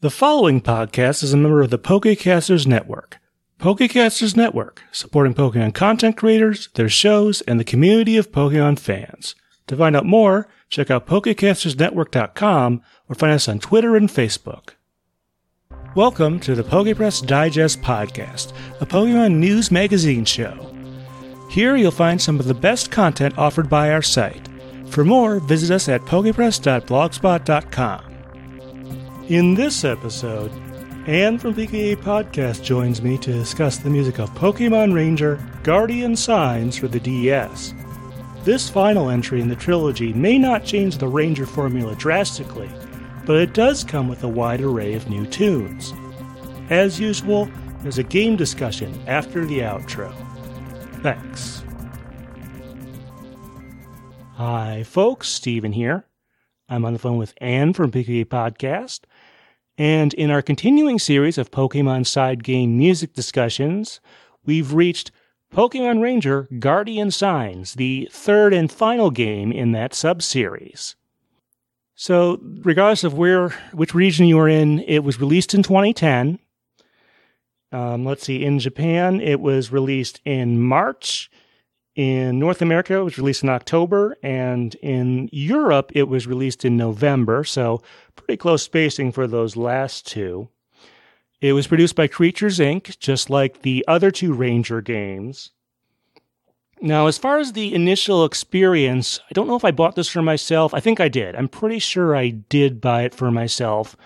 The following podcast is a member of the Pokecasters Network. Pokecasters Network, supporting Pokemon content creators, their shows, and the community of Pokemon fans. To find out more, check out PokecastersNetwork.com or find us on Twitter and Facebook. Welcome to the Pokepress Digest Podcast, a Pokemon news magazine show. Here you'll find some of the best content offered by our site. For more, visit us at pokepress.blogspot.com. In this episode, Anne from Pikapi Podcast joins me to discuss the music of Pokemon Ranger Guardian Signs for the DS. This final entry in the trilogy may not change the Ranger formula drastically, but it does come with a wide array of new tunes. As usual, there's a game discussion after the outro. Thanks. Hi, folks. Steven here. I'm on the phone with Anne from Pikapi Podcast. And in our continuing series of Pokemon side game music discussions, we've reached Pokemon Ranger Guardian Signs, the third and final game in that subseries. So, regardless of where, which region you are in, it was released in 2010. Um, let's see, in Japan, it was released in March. In North America, it was released in October, and in Europe, it was released in November, so pretty close spacing for those last two. It was produced by Creatures Inc., just like the other two Ranger games. Now, as far as the initial experience, I don't know if I bought this for myself. I think I did. I'm pretty sure I did buy it for myself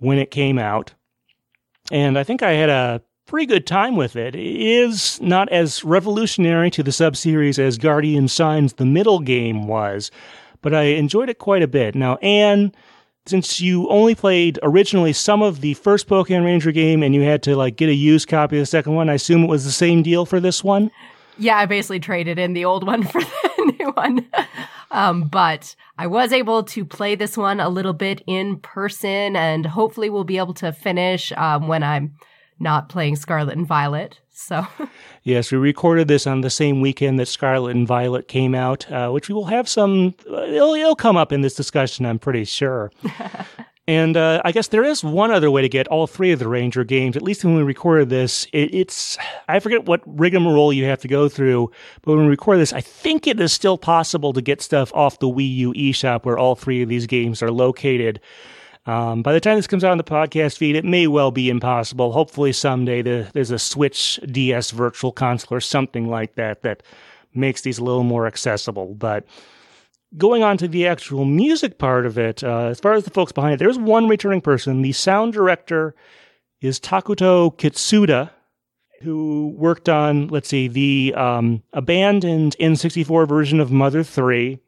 when it came out. And I think I had a pretty good time with it. It is not as revolutionary to the subseries as Guardian Signs, the middle game, was, but I enjoyed it quite a bit. Now, Anne, since you only played originally some of the first Pokemon Ranger game and you had to like get a used copy of the second one, I assume it was the same deal for this one? Yeah, I basically traded in the old one for the new one. Um, but I was able to play this one a little bit in person and hopefully we'll be able to finish um, when I'm not playing Scarlet and Violet. So, yes, we recorded this on the same weekend that Scarlet and Violet came out, uh, which we will have some. Uh, it'll, it'll come up in this discussion, I'm pretty sure. and uh, I guess there is one other way to get all three of the Ranger games. At least when we recorded this, it, it's I forget what rigmarole you have to go through, but when we record this, I think it is still possible to get stuff off the Wii U eShop where all three of these games are located. Um, by the time this comes out on the podcast feed, it may well be impossible. Hopefully, someday the, there's a Switch DS Virtual Console or something like that that makes these a little more accessible. But going on to the actual music part of it, uh, as far as the folks behind it, there's one returning person. The sound director is Takuto Kitsuda, who worked on, let's see, the um, abandoned N64 version of Mother 3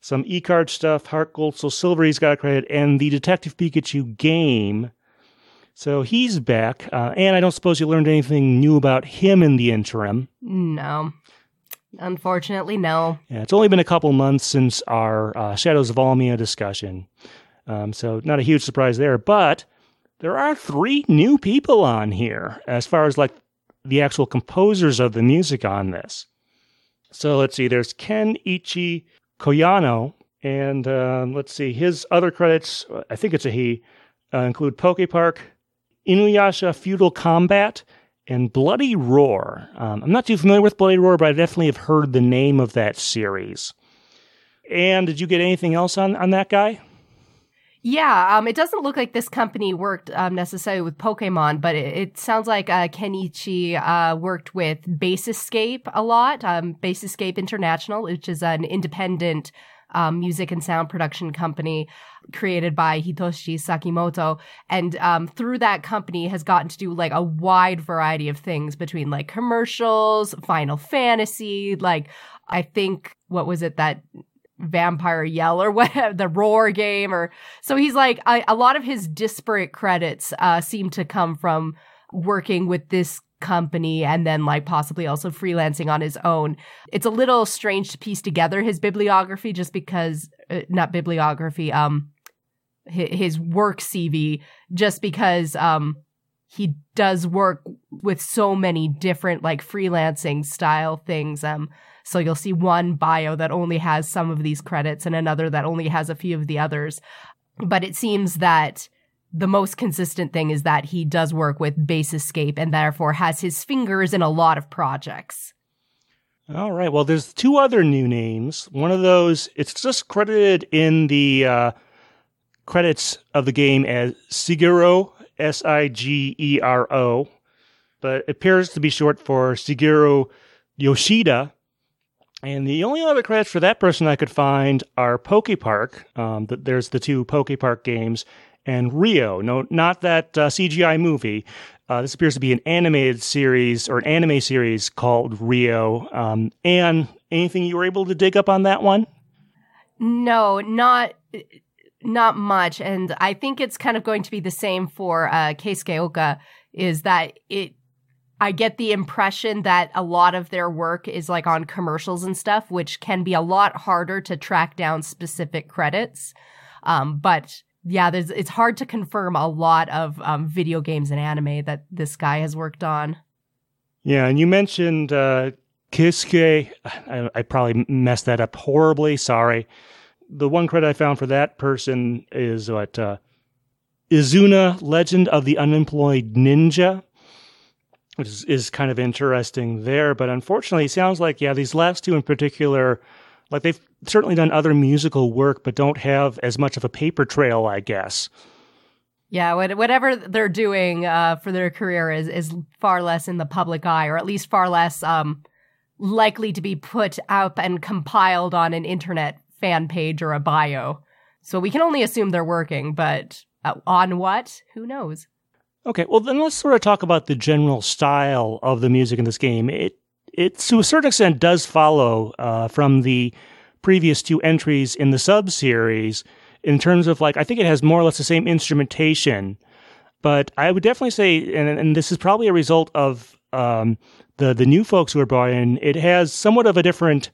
some e-card stuff, Heart Gold, Soul Silver he's got credit, and the Detective Pikachu game. So he's back. Uh, and I don't suppose you learned anything new about him in the interim. No. Unfortunately, no. Yeah, it's only been a couple months since our uh, Shadows of Almia discussion. Um, so not a huge surprise there. But there are three new people on here as far as like the actual composers of the music on this. So let's see, there's Ken Ichi Koyano. And uh, let's see, his other credits, I think it's a he, uh, include Poke Park, Inuyasha Feudal Combat, and Bloody Roar. Um, I'm not too familiar with Bloody Roar, but I definitely have heard the name of that series. And did you get anything else on, on that guy? Yeah, um, it doesn't look like this company worked um, necessarily with Pokemon, but it, it sounds like uh, Kenichi uh, worked with Basiscape a lot. Um, Basiscape International, which is an independent um, music and sound production company created by Hitoshi Sakimoto, and um, through that company has gotten to do like a wide variety of things between like commercials, Final Fantasy, like I think what was it that vampire yell or whatever the roar game or so he's like I, a lot of his disparate credits uh seem to come from working with this company and then like possibly also freelancing on his own. It's a little strange to piece together his bibliography just because uh, not bibliography um his, his work cv just because um he does work with so many different like freelancing style things. Um so you'll see one bio that only has some of these credits and another that only has a few of the others. But it seems that the most consistent thing is that he does work with Basiscape and therefore has his fingers in a lot of projects. All right. Well, there's two other new names. One of those, it's just credited in the uh, credits of the game as Sigero, S I G E R O, but appears to be short for Sigero Yoshida. And the only other credits for that person I could find are Pokepark. Um, there's the two Poke Park games, and Rio. No, not that uh, CGI movie. Uh, this appears to be an animated series or an anime series called Rio. Um, and anything you were able to dig up on that one? No, not not much. And I think it's kind of going to be the same for uh, Keisuke Oka. Is that it? I get the impression that a lot of their work is like on commercials and stuff, which can be a lot harder to track down specific credits. Um, but yeah, it's hard to confirm a lot of um, video games and anime that this guy has worked on. Yeah, and you mentioned uh, Kisuke. I, I probably messed that up horribly. Sorry. The one credit I found for that person is what uh, Izuna, Legend of the Unemployed Ninja, which is, is kind of interesting there. But unfortunately, it sounds like yeah, these last two in particular like they've certainly done other musical work, but don't have as much of a paper trail, I guess. Yeah, whatever they're doing uh, for their career is is far less in the public eye, or at least far less um, likely to be put up and compiled on an internet fan page or a bio. So we can only assume they're working, but uh, on what? Who knows? Okay, well then let's sort of talk about the general style of the music in this game. It it to a certain extent does follow uh, from the previous two entries in the sub series in terms of like I think it has more or less the same instrumentation, but I would definitely say, and, and this is probably a result of um, the the new folks who are brought in. It has somewhat of a different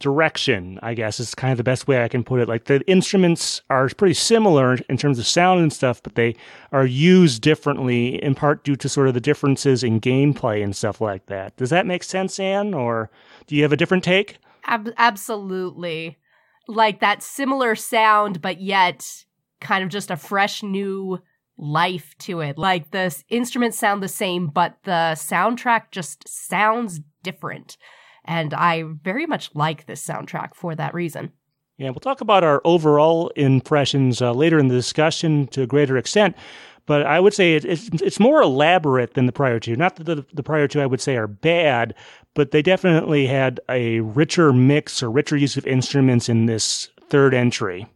direction, I guess is kind of the best way I can put it. Like the instruments are pretty similar in terms of sound and stuff, but they are used differently in part due to sort of the differences in gameplay and stuff like that. Does that make sense, Anne? Or do you have a different take? Ab- absolutely. Like that similar sound, but yet kind of just a fresh new life to it. Like the instruments sound the same, but the soundtrack just sounds different. And I very much like this soundtrack for that reason. Yeah, we'll talk about our overall impressions uh, later in the discussion to a greater extent. But I would say it, it's, it's more elaborate than the prior two. Not that the, the prior two I would say are bad, but they definitely had a richer mix or richer use of instruments in this third entry.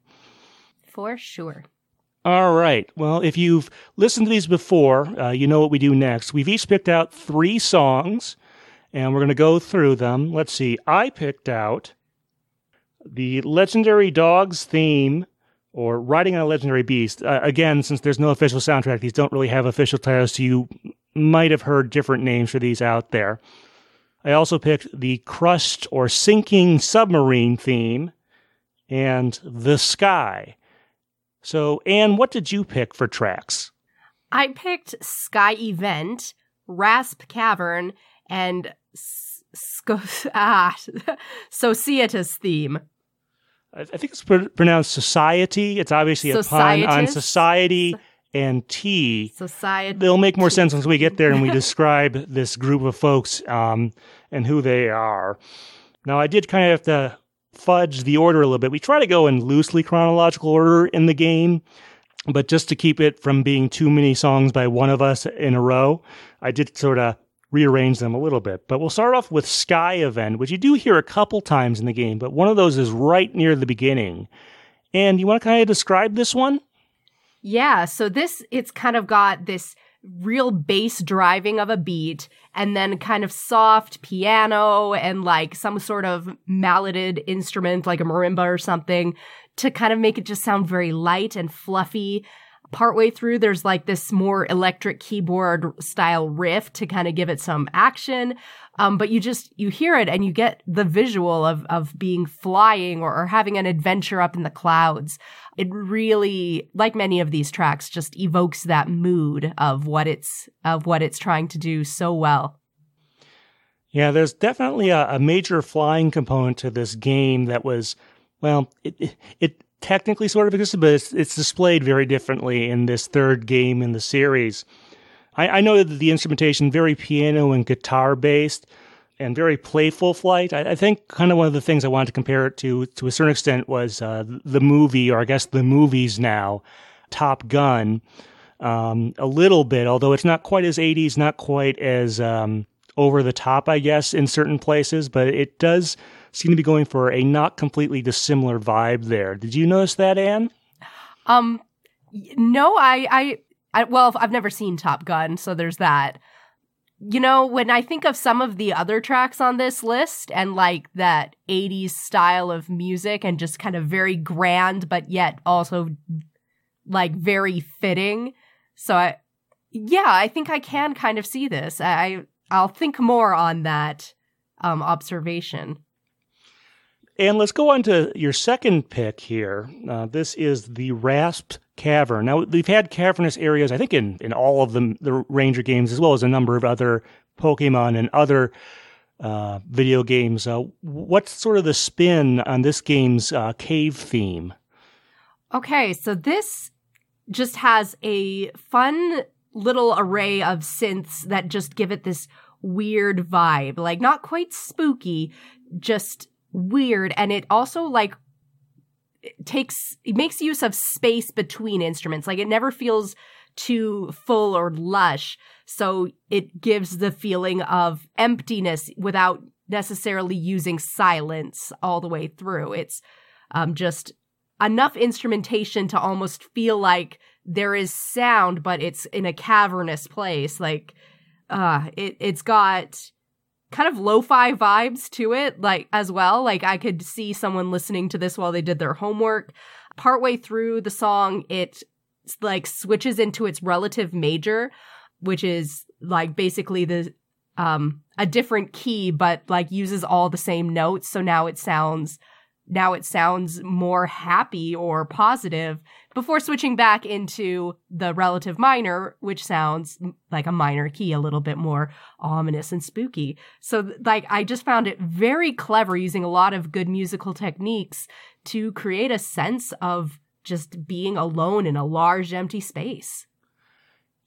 For sure. All right. Well, if you've listened to these before, uh, you know what we do next. We've each picked out three songs and we're going to go through them. Let's see. I picked out the Legendary Dogs theme or Riding on a Legendary Beast. Uh, again, since there's no official soundtrack, these don't really have official titles, so you might have heard different names for these out there. I also picked the Crushed or Sinking Submarine theme and The Sky. So, Anne, what did you pick for tracks? I picked Sky Event, Rasp Cavern, and Sco- ah, Societas theme. I think it's pr- pronounced society. It's obviously a pun on society and tea. Society. They'll make more sense once we get there and we describe this group of folks um, and who they are. Now, I did kind of have to fudge the order a little bit. We try to go in loosely chronological order in the game, but just to keep it from being too many songs by one of us in a row, I did sort of rearrange them a little bit. But we'll start off with Sky Event, which you do hear a couple times in the game, but one of those is right near the beginning. And you want to kind of describe this one? Yeah, so this it's kind of got this real bass driving of a beat and then kind of soft piano and like some sort of malleted instrument like a marimba or something to kind of make it just sound very light and fluffy partway through there's like this more electric keyboard style riff to kind of give it some action. Um, but you just you hear it and you get the visual of of being flying or, or having an adventure up in the clouds. It really like many of these tracks just evokes that mood of what it's of what it's trying to do so well. Yeah there's definitely a, a major flying component to this game that was well it, it, it technically sort of existed, but it's, it's displayed very differently in this third game in the series. I, I know that the instrumentation very piano and guitar based and very playful flight. I, I, think kind of one of the things I wanted to compare it to, to a certain extent, was uh, the movie, or I guess the movies now, Top Gun. Um, a little bit, although it's not quite as 80s, not quite as um, over the top, I guess, in certain places, but it does seem to be going for a not completely dissimilar vibe there. Did you notice that, Anne? Um, no, I, I, I, well, I've never seen Top Gun, so there's that. You know, when I think of some of the other tracks on this list and like that 80s style of music and just kind of very grand, but yet also like very fitting. So I, yeah, I think I can kind of see this. I, I'll think more on that um, observation. And let's go on to your second pick here. Uh, this is the Rasped Cavern. Now, we've had cavernous areas, I think, in, in all of the, the Ranger games, as well as a number of other Pokemon and other uh, video games. Uh, what's sort of the spin on this game's uh, cave theme? Okay, so this just has a fun little array of synths that just give it this weird vibe. Like, not quite spooky, just weird and it also like takes it makes use of space between instruments. Like it never feels too full or lush so it gives the feeling of emptiness without necessarily using silence all the way through. It's um, just enough instrumentation to almost feel like there is sound but it's in a cavernous place. Like uh it it's got kind of lo-fi vibes to it like as well. Like i could see someone listening to this while they did their homework. Partway through the song it like switches into its relative major which is like basically the um a different key but like uses all the same notes. So now it sounds now it sounds more happy or positive before switching back into the relative minor, which sounds like a minor key, a little bit more ominous and spooky. So, like, I just found it very clever using a lot of good musical techniques to create a sense of just being alone in a large empty space.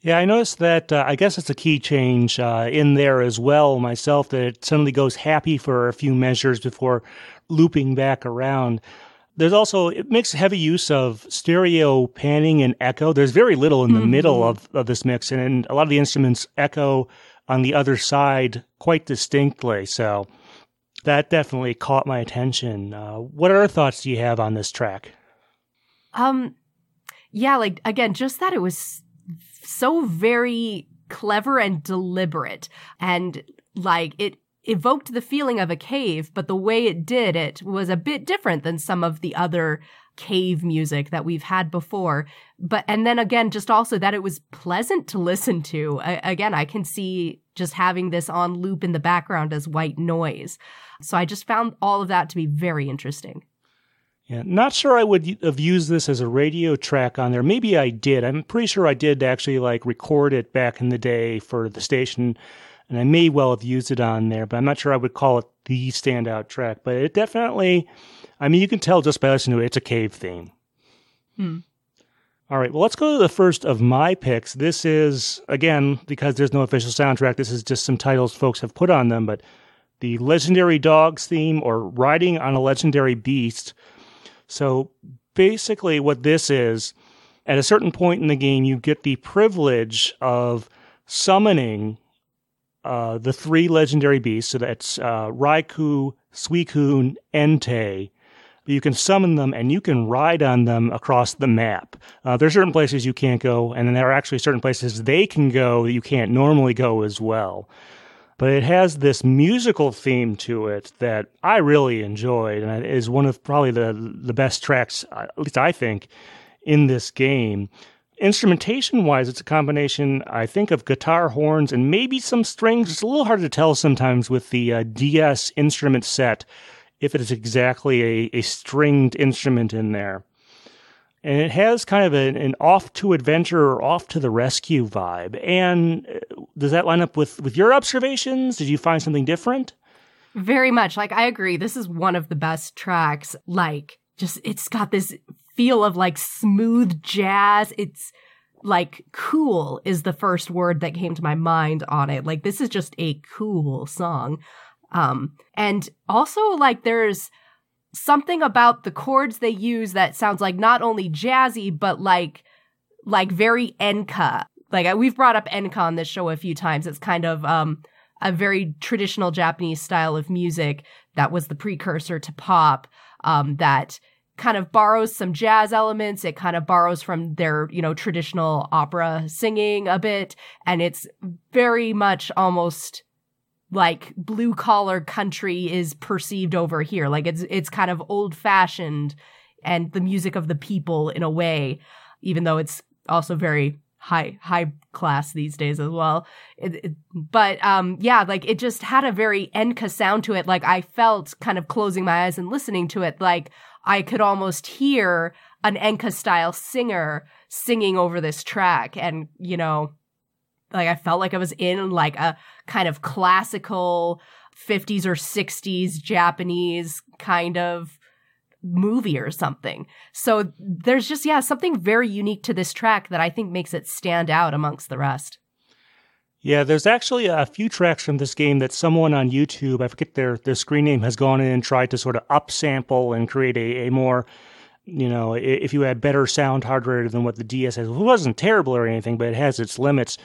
Yeah, I noticed that. Uh, I guess it's a key change uh, in there as well myself that it suddenly goes happy for a few measures before looping back around. There's also, it makes heavy use of stereo panning and echo. There's very little in the mm-hmm. middle of, of this mix, and, and a lot of the instruments echo on the other side quite distinctly. So that definitely caught my attention. Uh, what other thoughts do you have on this track? Um, yeah, like again, just that it was so very clever and deliberate, and like it evoked the feeling of a cave, but the way it did it was a bit different than some of the other cave music that we've had before. But, and then again, just also that it was pleasant to listen to. I, again, I can see just having this on loop in the background as white noise. So I just found all of that to be very interesting. Yeah, not sure I would have used this as a radio track on there. Maybe I did. I'm pretty sure I did actually like record it back in the day for the station and I may well have used it on there, but I'm not sure I would call it the standout track. But it definitely, I mean, you can tell just by listening to it, it's a cave theme. Hmm. All right, well, let's go to the first of my picks. This is, again, because there's no official soundtrack, this is just some titles folks have put on them, but the Legendary Dogs theme or Riding on a Legendary Beast. So basically, what this is, at a certain point in the game, you get the privilege of summoning uh, the three legendary beasts. So that's uh, Raikou, Suicune, Entei. You can summon them and you can ride on them across the map. Uh, there are certain places you can't go, and then there are actually certain places they can go that you can't normally go as well. But it has this musical theme to it that I really enjoyed, and it is one of probably the the best tracks, uh, at least I think, in this game. Instrumentation wise, it's a combination, I think, of guitar, horns, and maybe some strings. It's a little hard to tell sometimes with the uh, DS instrument set if it is exactly a, a stringed instrument in there. And it has kind of an, an off to adventure or off to the rescue vibe. And uh, does that line up with, with your observations? Did you find something different? Very much. Like, I agree. This is one of the best tracks. Like, just, it's got this feel of like smooth jazz. It's like cool is the first word that came to my mind on it. Like this is just a cool song. Um, and also like there's something about the chords they use that sounds like not only jazzy, but like, like very enka. Like we've brought up enka on this show a few times. It's kind of, um, a very traditional Japanese style of music that was the precursor to pop, um, that kind of borrows some jazz elements. It kind of borrows from their, you know, traditional opera singing a bit. And it's very much almost like blue collar country is perceived over here. Like it's, it's kind of old fashioned and the music of the people in a way, even though it's also very high high class these days as well. It, it, but um, yeah, like it just had a very enka sound to it. Like I felt kind of closing my eyes and listening to it, like I could almost hear an enka style singer singing over this track, and you know, like I felt like I was in like a kind of classical 50s or 60s Japanese kind of movie or something. So there's just, yeah, something very unique to this track that I think makes it stand out amongst the rest. Yeah, there's actually a few tracks from this game that someone on YouTube, I forget their, their screen name, has gone in and tried to sort of upsample and create a, a more, you know, if you had better sound hardware than what the DS has. It wasn't terrible or anything, but it has its limits.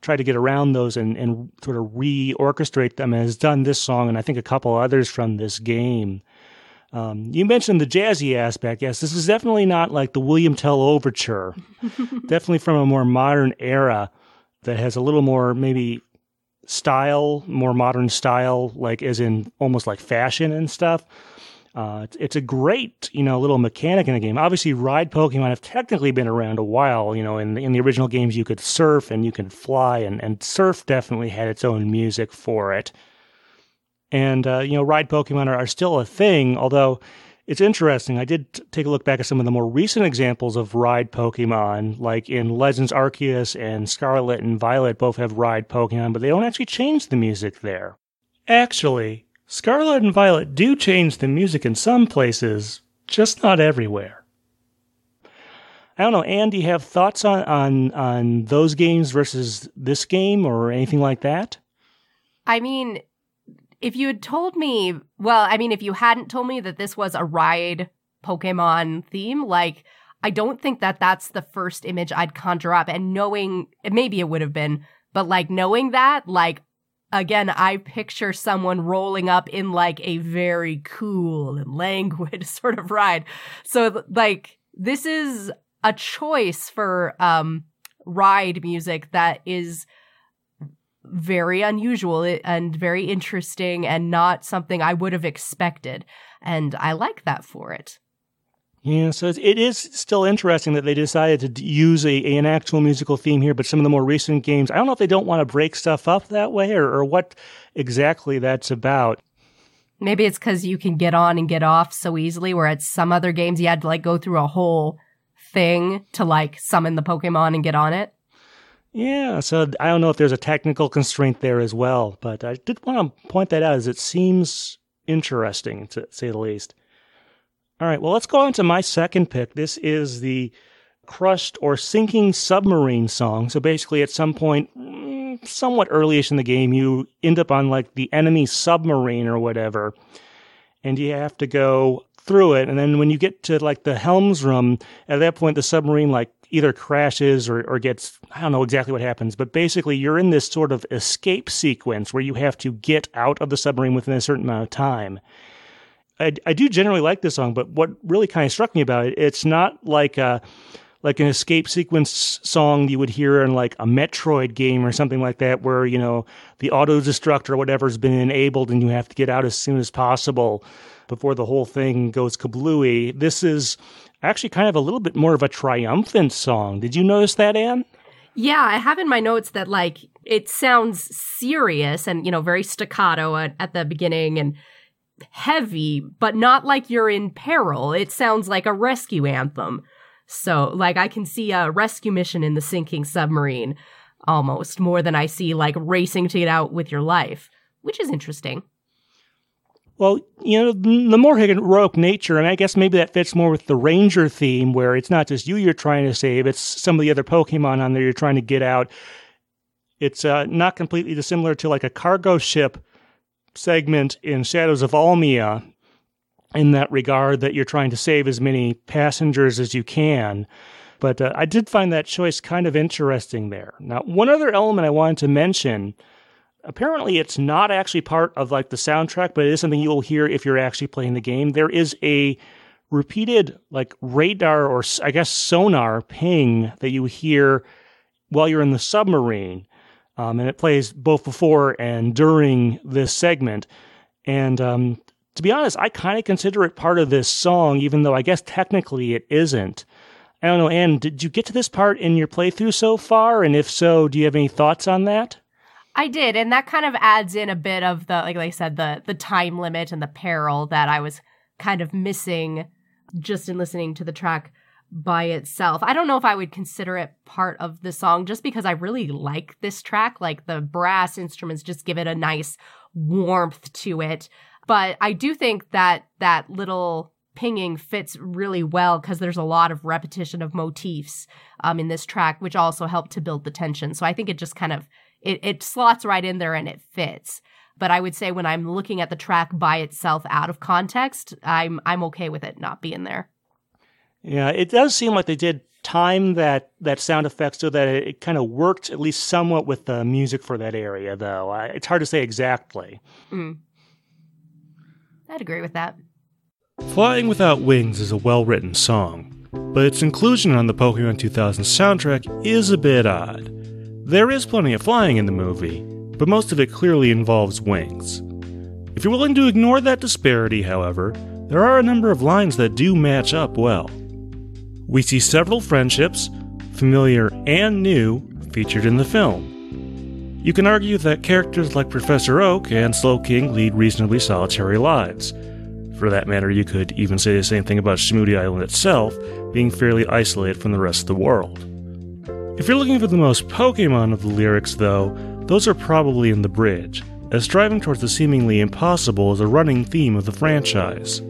Try to get around those and, and sort of re-orchestrate them and has done this song and I think a couple others from this game. Um, you mentioned the jazzy aspect. Yes, this is definitely not like the William Tell Overture. definitely from a more modern era that has a little more maybe style, more modern style, like as in almost like fashion and stuff. Uh, it's, it's, a great, you know, little mechanic in the game. Obviously, ride Pokemon have technically been around a while. You know, in in the original games, you could surf and you could fly, and and surf definitely had its own music for it and uh, you know ride pokemon are, are, still a thing although it's interesting. I did t- take a look back at some of the more recent examples of ride pokemon like in legends arceus and scarlet and violet both have ride pokemon but they don't actually change the music there. Actually scarlet and violet do change the music in some places just not everywhere. I don't know, Anne, do you have thoughts on, on on those games versus this game or anything like that? I mean, if you had told me, well, I mean, if you hadn't told me that this was a ride Pokemon theme, like, I don't think that that's the first image I'd conjure up. And knowing, maybe it would have been, but like knowing that, like, again, I picture someone rolling up in like a very cool and languid sort of ride. So, like, this is a choice for, um, ride music that is very unusual and very interesting and not something I would have expected. And I like that for it. Yeah, so it is still interesting that they decided to use a, an actual musical theme here, but some of the more recent games, I don't know if they don't want to break stuff up that way or, or what exactly that's about. Maybe it's because you can get on and get off so easily, where at some other games you had to like go through a whole thing to like summon the Pokemon and get on it. Yeah, so I don't know if there's a technical constraint there as well, but I did want to point that out as it seems interesting to say the least. All right, well, let's go on to my second pick. This is the crushed or sinking submarine song. So basically, at some point, mm, somewhat earlyish in the game, you end up on like the enemy submarine or whatever, and you have to go through it. And then when you get to like the helms room, at that point, the submarine like either crashes or, or gets, I don't know exactly what happens, but basically you're in this sort of escape sequence where you have to get out of the submarine within a certain amount of time. I, I do generally like this song, but what really kind of struck me about it, it's not like a, like an escape sequence song you would hear in like a Metroid game or something like that, where, you know, the auto destruct or whatever has been enabled and you have to get out as soon as possible before the whole thing goes kablooey. This is actually kind of a little bit more of a triumphant song. Did you notice that, Anne? Yeah, I have in my notes that like it sounds serious and you know very staccato at, at the beginning and heavy, but not like you're in peril. It sounds like a rescue anthem. So like I can see a rescue mission in the sinking submarine almost more than I see like racing to get out with your life, which is interesting. Well, you know, the more heroic nature, and I guess maybe that fits more with the ranger theme, where it's not just you you're trying to save; it's some of the other Pokemon on there you're trying to get out. It's uh, not completely dissimilar to like a cargo ship segment in Shadows of Almia, in that regard that you're trying to save as many passengers as you can. But uh, I did find that choice kind of interesting there. Now, one other element I wanted to mention apparently it's not actually part of like the soundtrack, but it is something you'll hear if you're actually playing the game. There is a repeated like radar or I guess sonar ping that you hear while you're in the submarine. Um, and it plays both before and during this segment. And um, to be honest, I kind of consider it part of this song, even though I guess technically it isn't. I don't know, Anne, did you get to this part in your playthrough so far? And if so, do you have any thoughts on that? I did, and that kind of adds in a bit of the like, I said, the the time limit and the peril that I was kind of missing just in listening to the track by itself. I don't know if I would consider it part of the song just because I really like this track. Like the brass instruments just give it a nice warmth to it. But I do think that that little pinging fits really well because there's a lot of repetition of motifs um, in this track, which also helped to build the tension. So I think it just kind of it, it slots right in there and it fits. But I would say when I'm looking at the track by itself out of context, I'm I'm okay with it not being there. Yeah, it does seem like they did time that that sound effect so that it, it kind of worked at least somewhat with the music for that area, though. I, it's hard to say exactly. Mm. I'd agree with that. Flying Without Wings is a well written song, but its inclusion on the Pokemon 2000 soundtrack is a bit odd. There is plenty of flying in the movie, but most of it clearly involves wings. If you're willing to ignore that disparity, however, there are a number of lines that do match up well. We see several friendships, familiar and new, featured in the film. You can argue that characters like Professor Oak and Slowking lead reasonably solitary lives, for that matter, you could even say the same thing about Shamouti Island itself, being fairly isolated from the rest of the world. If you're looking for the most Pokemon of the lyrics, though, those are probably in the bridge, as striving towards the seemingly impossible is a running theme of the franchise.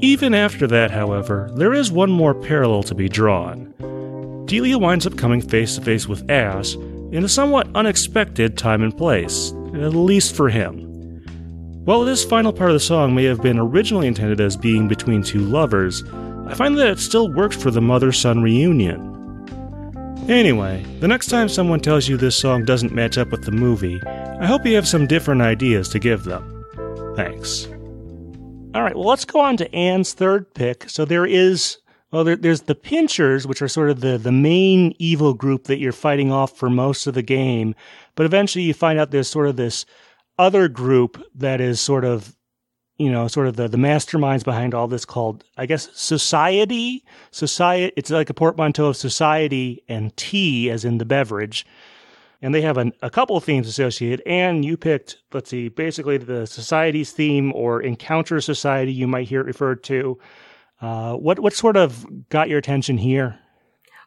Even after that, however, there is one more parallel to be drawn. Delia winds up coming face to face with Ash in a somewhat unexpected time and place, at least for him. While this final part of the song may have been originally intended as being between two lovers, I find that it still works for the mother son reunion. Anyway, the next time someone tells you this song doesn't match up with the movie, I hope you have some different ideas to give them. Thanks. All right, well, let's go on to Anne's third pick. So there is, well, there, there's the Pinchers, which are sort of the, the main evil group that you're fighting off for most of the game. But eventually you find out there's sort of this other group that is sort of you know sort of the, the masterminds behind all this called i guess Societea? Societea it's like a portmanteau of society and tea as in the beverage. And they have an, a couple themes associated. And you picked let's see basically the Societea's theme or encounter Societea you might hear it referred to. Uh, what what sort of got your attention here?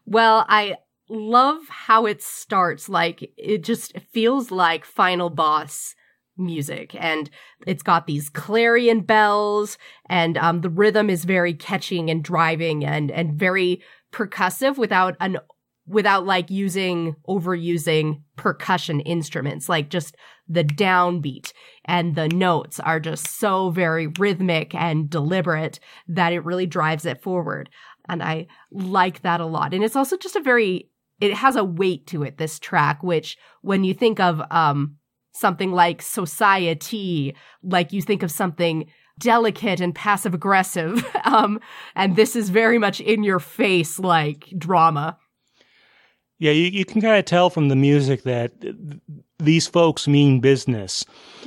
Well i love how it starts. Like it just feels like final boss music and it's got these clarion bells and um, the rhythm is very catching and driving and and very percussive without an without like using overusing percussion instruments like just the downbeat. And the notes are just so very rhythmic and deliberate that it really drives it forward. And i like that a lot. And it's also just a very it has a weight to it this track which when you think of um something like society, like you think of something delicate and passive aggressive. um, and this is very much in your face, like drama. Yeah, you, you can kind of tell from the music that these folks mean business.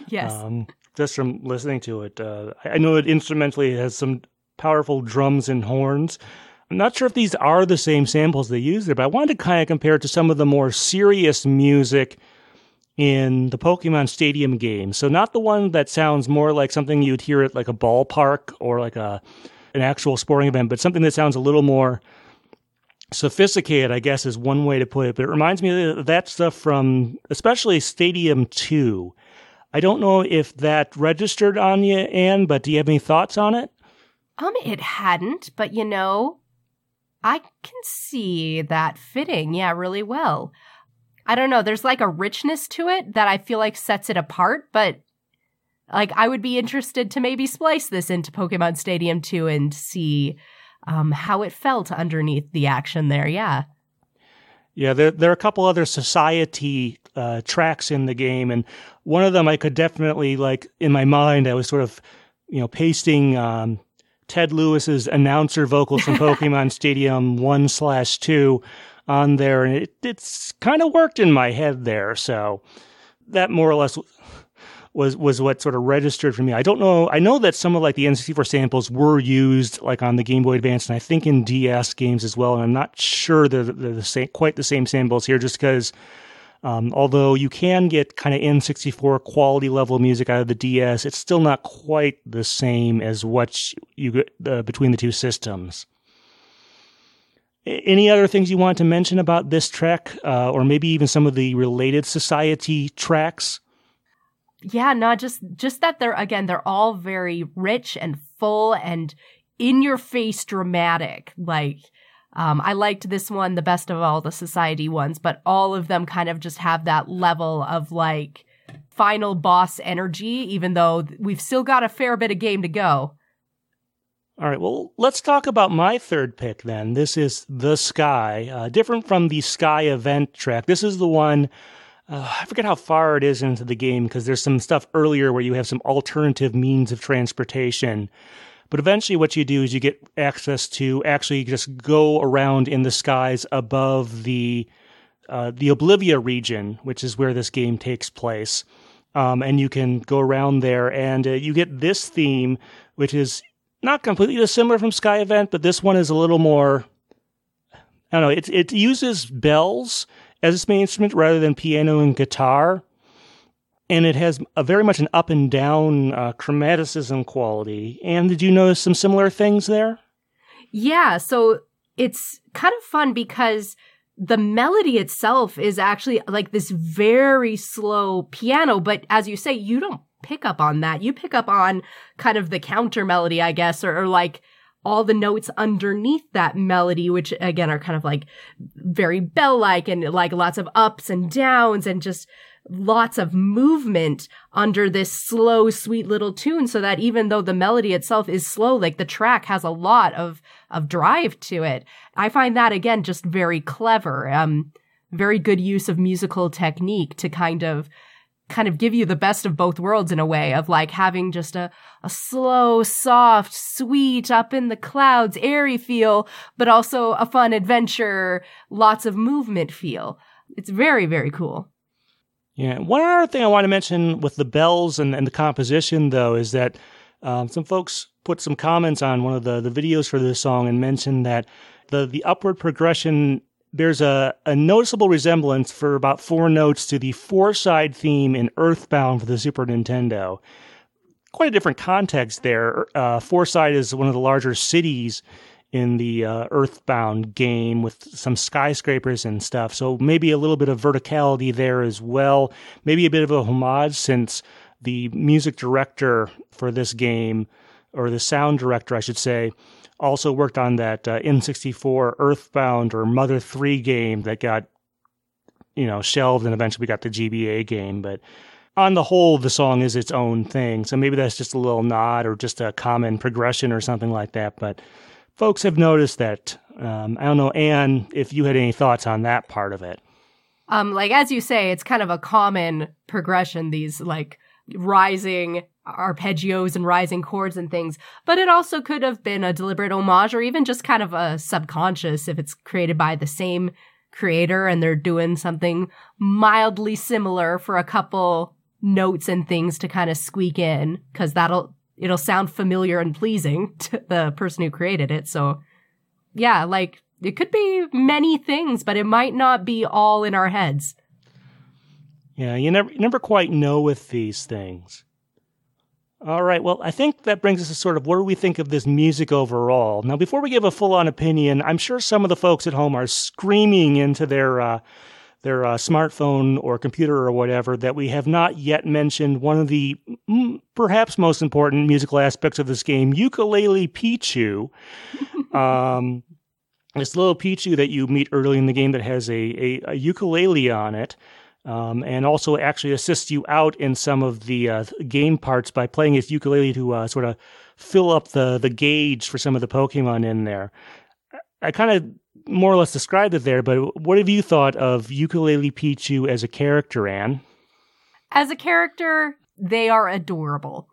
Yes. Um, just from listening to it. Uh, I know it instrumentally has some powerful drums and horns. I'm not sure if these are the same samples they use there, but I wanted to kind of compare it to some of the more serious music in the Pokemon Stadium game. So not the one that sounds more like something you'd hear at like a ballpark or like a an actual sporting event, but something that sounds a little more sophisticated, I guess is one way to put it. But it reminds me of that stuff from especially Stadium 2. I don't know if that registered on you, Anne, but do you have any thoughts on it? Um, it hadn't, but you know, I can see that fitting, yeah, really well. I don't know, there's like a richness to it that I feel like sets it apart, but like I would be interested to maybe splice this into Pokemon Stadium 2 and see um, how it felt underneath the action there, yeah. Yeah, there, there are a couple other Societea uh, tracks in the game, and one of them I could definitely like in my mind. I was sort of, you know, pasting um, Ted Lewis's announcer vocals from Pokemon Stadium One slash Two on there, and it it's kind of worked in my head there. So that more or less was was what sort of registered for me. I don't know. I know that some of like the N64 samples were used like on the Game Boy Advance, and I think in DS games as well. And I'm not sure they're, they're the same, quite the same samples here, just because. Um, although you can get kind of N64 quality level music out of the DS, it's still not quite the same as what you get uh, between the two systems. Any other things you want to mention about this track, uh, or maybe even some of the related Societea tracks? yeah, not just just that they're again they're all very rich and full and in your face dramatic. Like um, I liked this one the best of all the Societea ones, but all of them kind of just have that level of like final boss energy, even though we've still got a fair bit of game to go. All right, well, let's talk about my third pick then. This is The Sky, uh, different from the Sky event track. This is the one uh, I forget how far it is into the game because there's some stuff earlier where you have some alternative means of transportation. But eventually, what you do is you get access to actually just go around in the skies above the uh, the Oblivia region, which is where this game takes place. Um, and you can go around there, and uh, you get this theme, which is not completely dissimilar from Sky Event, but this one is a little more. I don't know. It it uses bells as its main instrument rather than piano and guitar. And it has a very much an up and down uh, chromaticism quality. And did you notice some similar things there? Yeah. So it's kind of fun because the melody itself is actually like this very slow piano. But as you say, you don't pick up on that. You pick up on kind of the counter melody, I guess, or, or like all the notes underneath that melody, which again are kind of like very bell like and like lots of ups and downs and just lots of movement under this slow, sweet little tune. So that even though the melody itself is slow, like the track has a lot of, of drive to it. I find that again just very clever. Um, very good use of musical technique to kind of kind of give you the best of both worlds in a way of like having just a, a slow, soft, sweet, up in the clouds, airy feel, but also a fun adventure, lots of movement feel. It's very, very cool. Yeah. One other thing I want to mention with the bells and, and the composition, though, is that um, some folks put some comments on one of the, the videos for this song and mentioned that the, the upward progression there's a, a noticeable resemblance for about four notes to the Fourside theme in Earthbound for the Super Nintendo. Quite a different context there. Uh, Fourside is one of the larger cities in the uh, Earthbound game with some skyscrapers and stuff. So maybe a little bit of verticality there as well. Maybe a bit of a homage since the music director for this game, or the sound director, I should say, also worked on that uh, N64 Earthbound or Mother 3 game that got, you know, shelved and eventually we got the GBA game. But on the whole, the song is its own thing. So maybe that's just a little nod or just a common progression or something like that. But folks have noticed that. Um, I don't know, Anne, if you had any thoughts on that part of it. Um, like as you say, it's kind of a common progression. These like rising arpeggios and rising chords and things, but it also could have been a deliberate homage or even just kind of a subconscious if it's created by the same creator and they're doing something mildly similar for a couple notes and things to kind of squeak in because that'll it'll sound familiar and pleasing to the person who created it. So yeah, like it could be many things, but it might not be all in our heads. Yeah, you never you never quite know with these things. All right. Well, I think that brings us to sort of what do we think of this music overall. Now, before we give a full on opinion, I'm sure some of the folks at home are screaming into their uh, their uh, smartphone or computer or whatever that we have not yet mentioned one of the mm, perhaps most important musical aspects of this game, Ukulele Pichu. um, this little Pichu that you meet early in the game that has a, a, a ukulele on it. Um, and also actually assists you out in some of the uh, game parts by playing his ukulele to uh, sort of fill up the the gauge for some of the Pokemon in there. I kind of more or less described it there, but what have you thought of Ukulele Pichu as a character, Anne? As a character, they are adorable.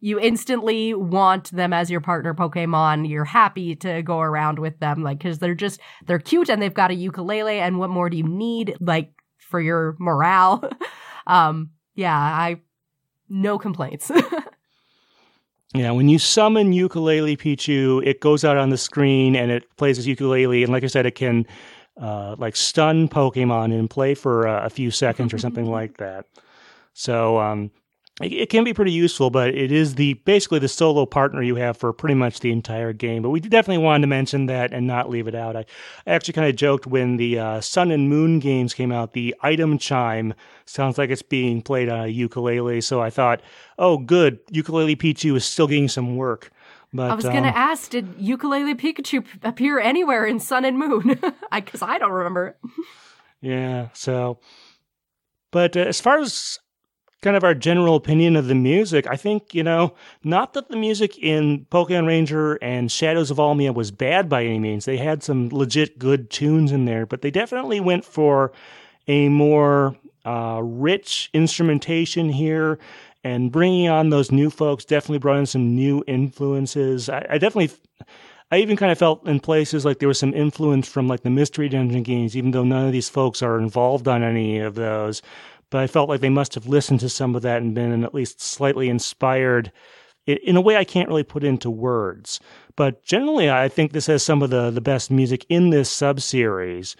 You instantly want them as your partner Pokemon. You're happy to go around with them, like, because they're just, they're cute and they've got a ukulele. And what more do you need, like, for your morale? um, yeah, I, no complaints. Yeah, when you summon Ukulele Pichu, it goes out on the screen and it plays as ukulele. And like I said, it can uh, like stun Pokemon and play for uh, a few seconds or something like that. So um, it, can be pretty useful, but it is the basically the solo partner you have for pretty much the entire game. But we definitely wanted to mention that and not leave it out. I, I actually kind of joked when the uh, Sun and Moon games came out, the item chime sounds like it's being played on a ukulele. So I thought, oh, good, ukulele Pichu is still getting some work. But, I was going to um, ask, did ukulele Pikachu appear anywhere in Sun and Moon? Because I, I, don't remember. yeah. So, but uh, as far as kind of our general opinion of the music, I think, you know, not that the music in Pokemon Ranger and Shadows of Almia was bad by any means. They had some legit good tunes in there, but they definitely went for a more uh, rich instrumentation here. And bringing on those new folks definitely brought in some new influences. I, I definitely. I even kind of felt in places like there was some influence from like the Mystery Dungeon games, even though none of these folks are involved on any of those but I felt like they must have listened to some of that and been at least slightly inspired in a way I can't really put into words. But generally, I think this has some of the, the best music in this subseries.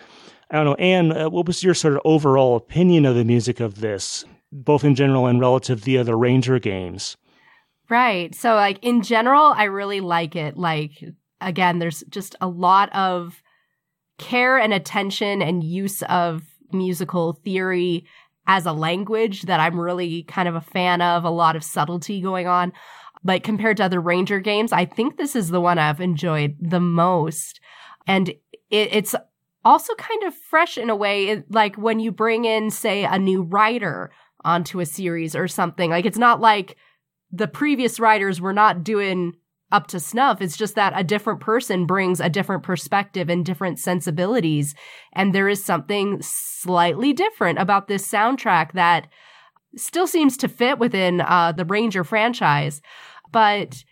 I don't know, Anne, uh, what was your sort of overall opinion of the music of this, both in general and relative to the Ranger games? Right. So, like, in general, I really like it. Like, again, there's just a lot of care and attention and use of musical theory as a language that I'm really kind of a fan of, a lot of subtlety going on. But compared to other Ranger games, I think this is the one I've enjoyed the most. And it, it's also kind of fresh in a way, it, like when you bring in, say, a new writer onto a series or something. Like it's not like the previous writers were not doing up to snuff. It's just that a different person brings a different perspective and different sensibilities. And there is something slightly different about this soundtrack that still seems to fit within uh, the Ranger franchise, but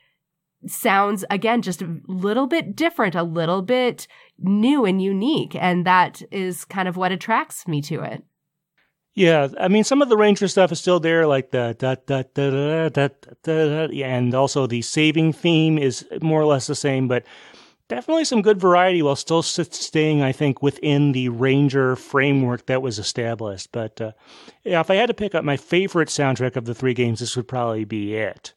sounds again just a little bit different, a little bit new and unique. And that is kind of what attracts me to it. Yeah, I mean, some of the Ranger stuff is still there, like the da da da da da da, da and also the saving theme is more or less the same, but definitely some good variety while still staying, I think, within the Ranger framework that was established. But uh, yeah, if I had to pick up my favorite soundtrack of the three games, this would probably be it.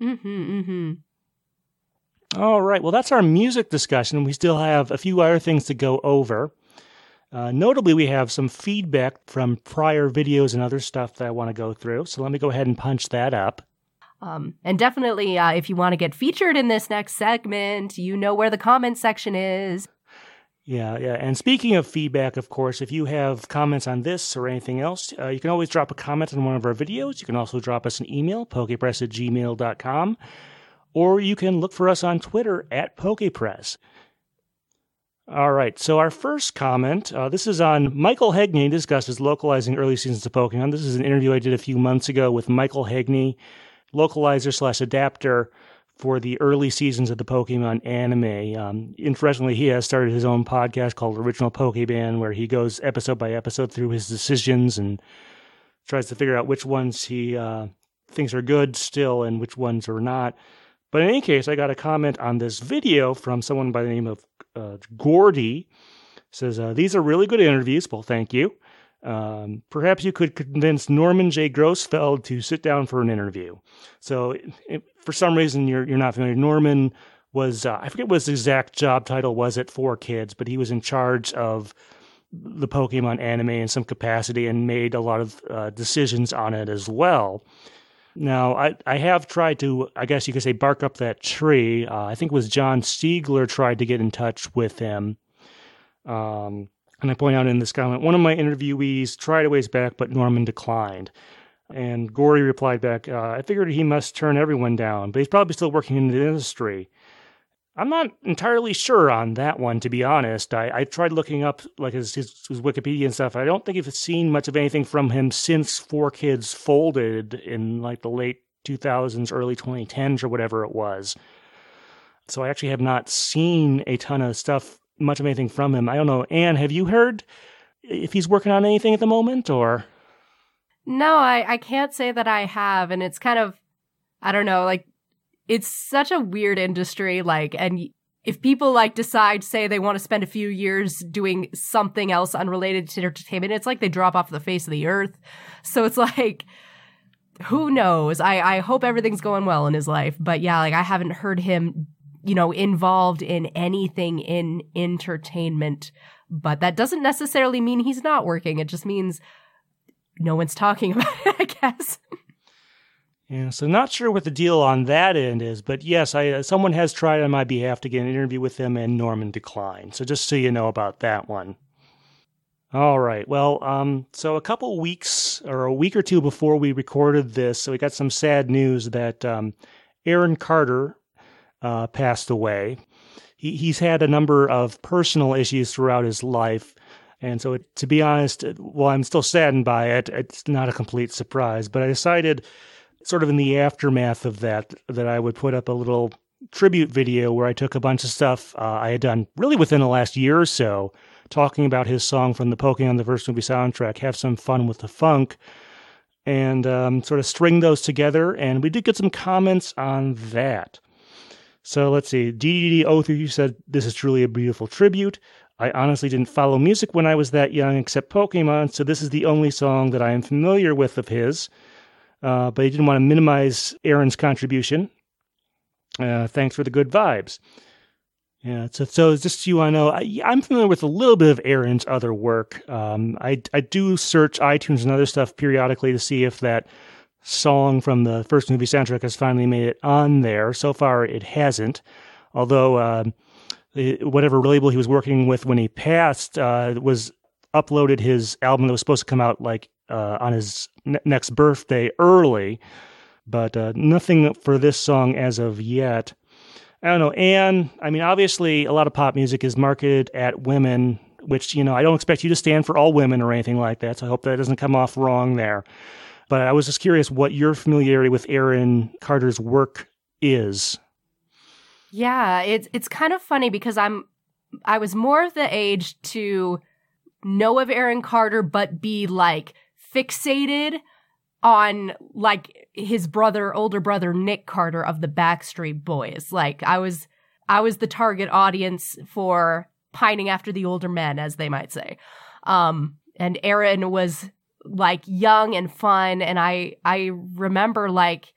Mm-hmm. Mm-hmm. All right. Well, that's our music discussion. We still have a few other things to go over. Uh, notably, we have some feedback from prior videos and other stuff that I want to go through. So let me go ahead and punch that up. Um, and definitely, uh, if you want to get featured in this next segment, you know where the comment section is. Yeah, yeah. And speaking of feedback, of course, if you have comments on this or anything else, uh, you can always drop a comment on one of our videos. You can also drop us an email, pokepress at gmail.com, or you can look for us on Twitter at pokepress. All right. So our first comment, uh, this is on Michael Haigney discusses localizing early seasons of Pokemon. This is an interview I did a few months ago with Michael Haigney, localizer slash adapter for the early seasons of the Pokemon anime. Um, interestingly, he has started his own podcast called Original Pokeban, where he goes episode by episode through his decisions and tries to figure out which ones he uh, thinks are good still and which ones are not. But in any case, I got a comment on this video from someone by the name of uh, Gordy. Says, uh, These are really good interviews. Well, thank you. Um, perhaps you could convince Norman J. Grossfeld to sit down for an interview. So, it, for some reason, you're, you're not familiar. Norman was, uh, I forget what his exact job title was at 4Kids, but he was in charge of the Pokemon anime in some capacity and made a lot of uh, decisions on it as well. Now, I, I have tried to, I guess you could say, bark up that tree. Uh, I think it was John Stiegler tried to get in touch with him. Um, and I point out in this comment, one of my interviewees tried a ways back, but Norman declined. And Gory replied back, uh, I figured he must turn everyone down, but he's probably still working in the industry. I'm not entirely sure on that one, to be honest. I, I tried looking up like his, his, his, Wikipedia and stuff. I don't think I've seen much of anything from him since 4Kids folded in like the late 2000s, early 2010s, or whatever it was. So I actually have not seen a ton of stuff, much of anything from him. I don't know. Anne, have you heard if he's working on anything at the moment, or? No, I, I can't say that I have. And it's kind of, I don't know, like it's such a weird industry. Like, and if people like decide, say they want to spend a few years doing something else unrelated to entertainment, it's like they drop off the face of the earth. So it's like, who knows? I, I hope everything's going well in his life. But yeah, like I haven't heard him, you know, involved in anything in entertainment. But that doesn't necessarily mean he's not working. It just means no one's talking about it, I guess. Yeah, so not sure what the deal on that end is, but yes, I uh, someone has tried on my behalf to get an interview with them, and Norman declined. So just so you know about that one. All right. Well, um, so a couple weeks or a week or two before we recorded this, so we got some sad news that um, Aaron Carter uh, passed away. He, he's had a number of personal issues throughout his life. And so, it, to be honest, while I'm still saddened by it, it's not a complete surprise. But I decided, sort of in the aftermath of that, that I would put up a little tribute video where I took a bunch of stuff uh, I had done really within the last year or so, talking about his song from the Pokemon the first movie soundtrack, Have Some Fun with the Funk, and um, sort of string those together. And we did get some comments on that. So let's see. DDD03 said, This is truly a beautiful tribute. I honestly didn't follow music when I was that young except Pokemon, so this is the only song that I am familiar with of his. Uh, but he didn't want to minimize Aaron's contribution. Uh, thanks for the good vibes. Yeah, so, so just so you want to know, I, am familiar with a little bit of Aaron's other work. Um, I, I do search iTunes and other stuff periodically to see if that song from the first movie soundtrack has finally made it on there. So far, it hasn't. Although, uh, whatever label he was working with when he passed uh, was uploaded his album that was supposed to come out like uh, on his ne- next birthday early, but uh, nothing for this song as of yet. I don't know. And I mean, obviously, a lot of pop music is marketed at women, which, you know, I don't expect you to stand for all women or anything like that. So I hope that doesn't come off wrong there. But I was just curious what your familiarity with Aaron Carter's work is. Yeah, it's it's kind of funny because I'm I was more of the age to know of Aaron Carter but be like fixated on like his brother, older brother Nick Carter of the Backstreet Boys. Like I was I was the target audience for pining after the older men as they might say. Um and Aaron was like young and fun and I I remember like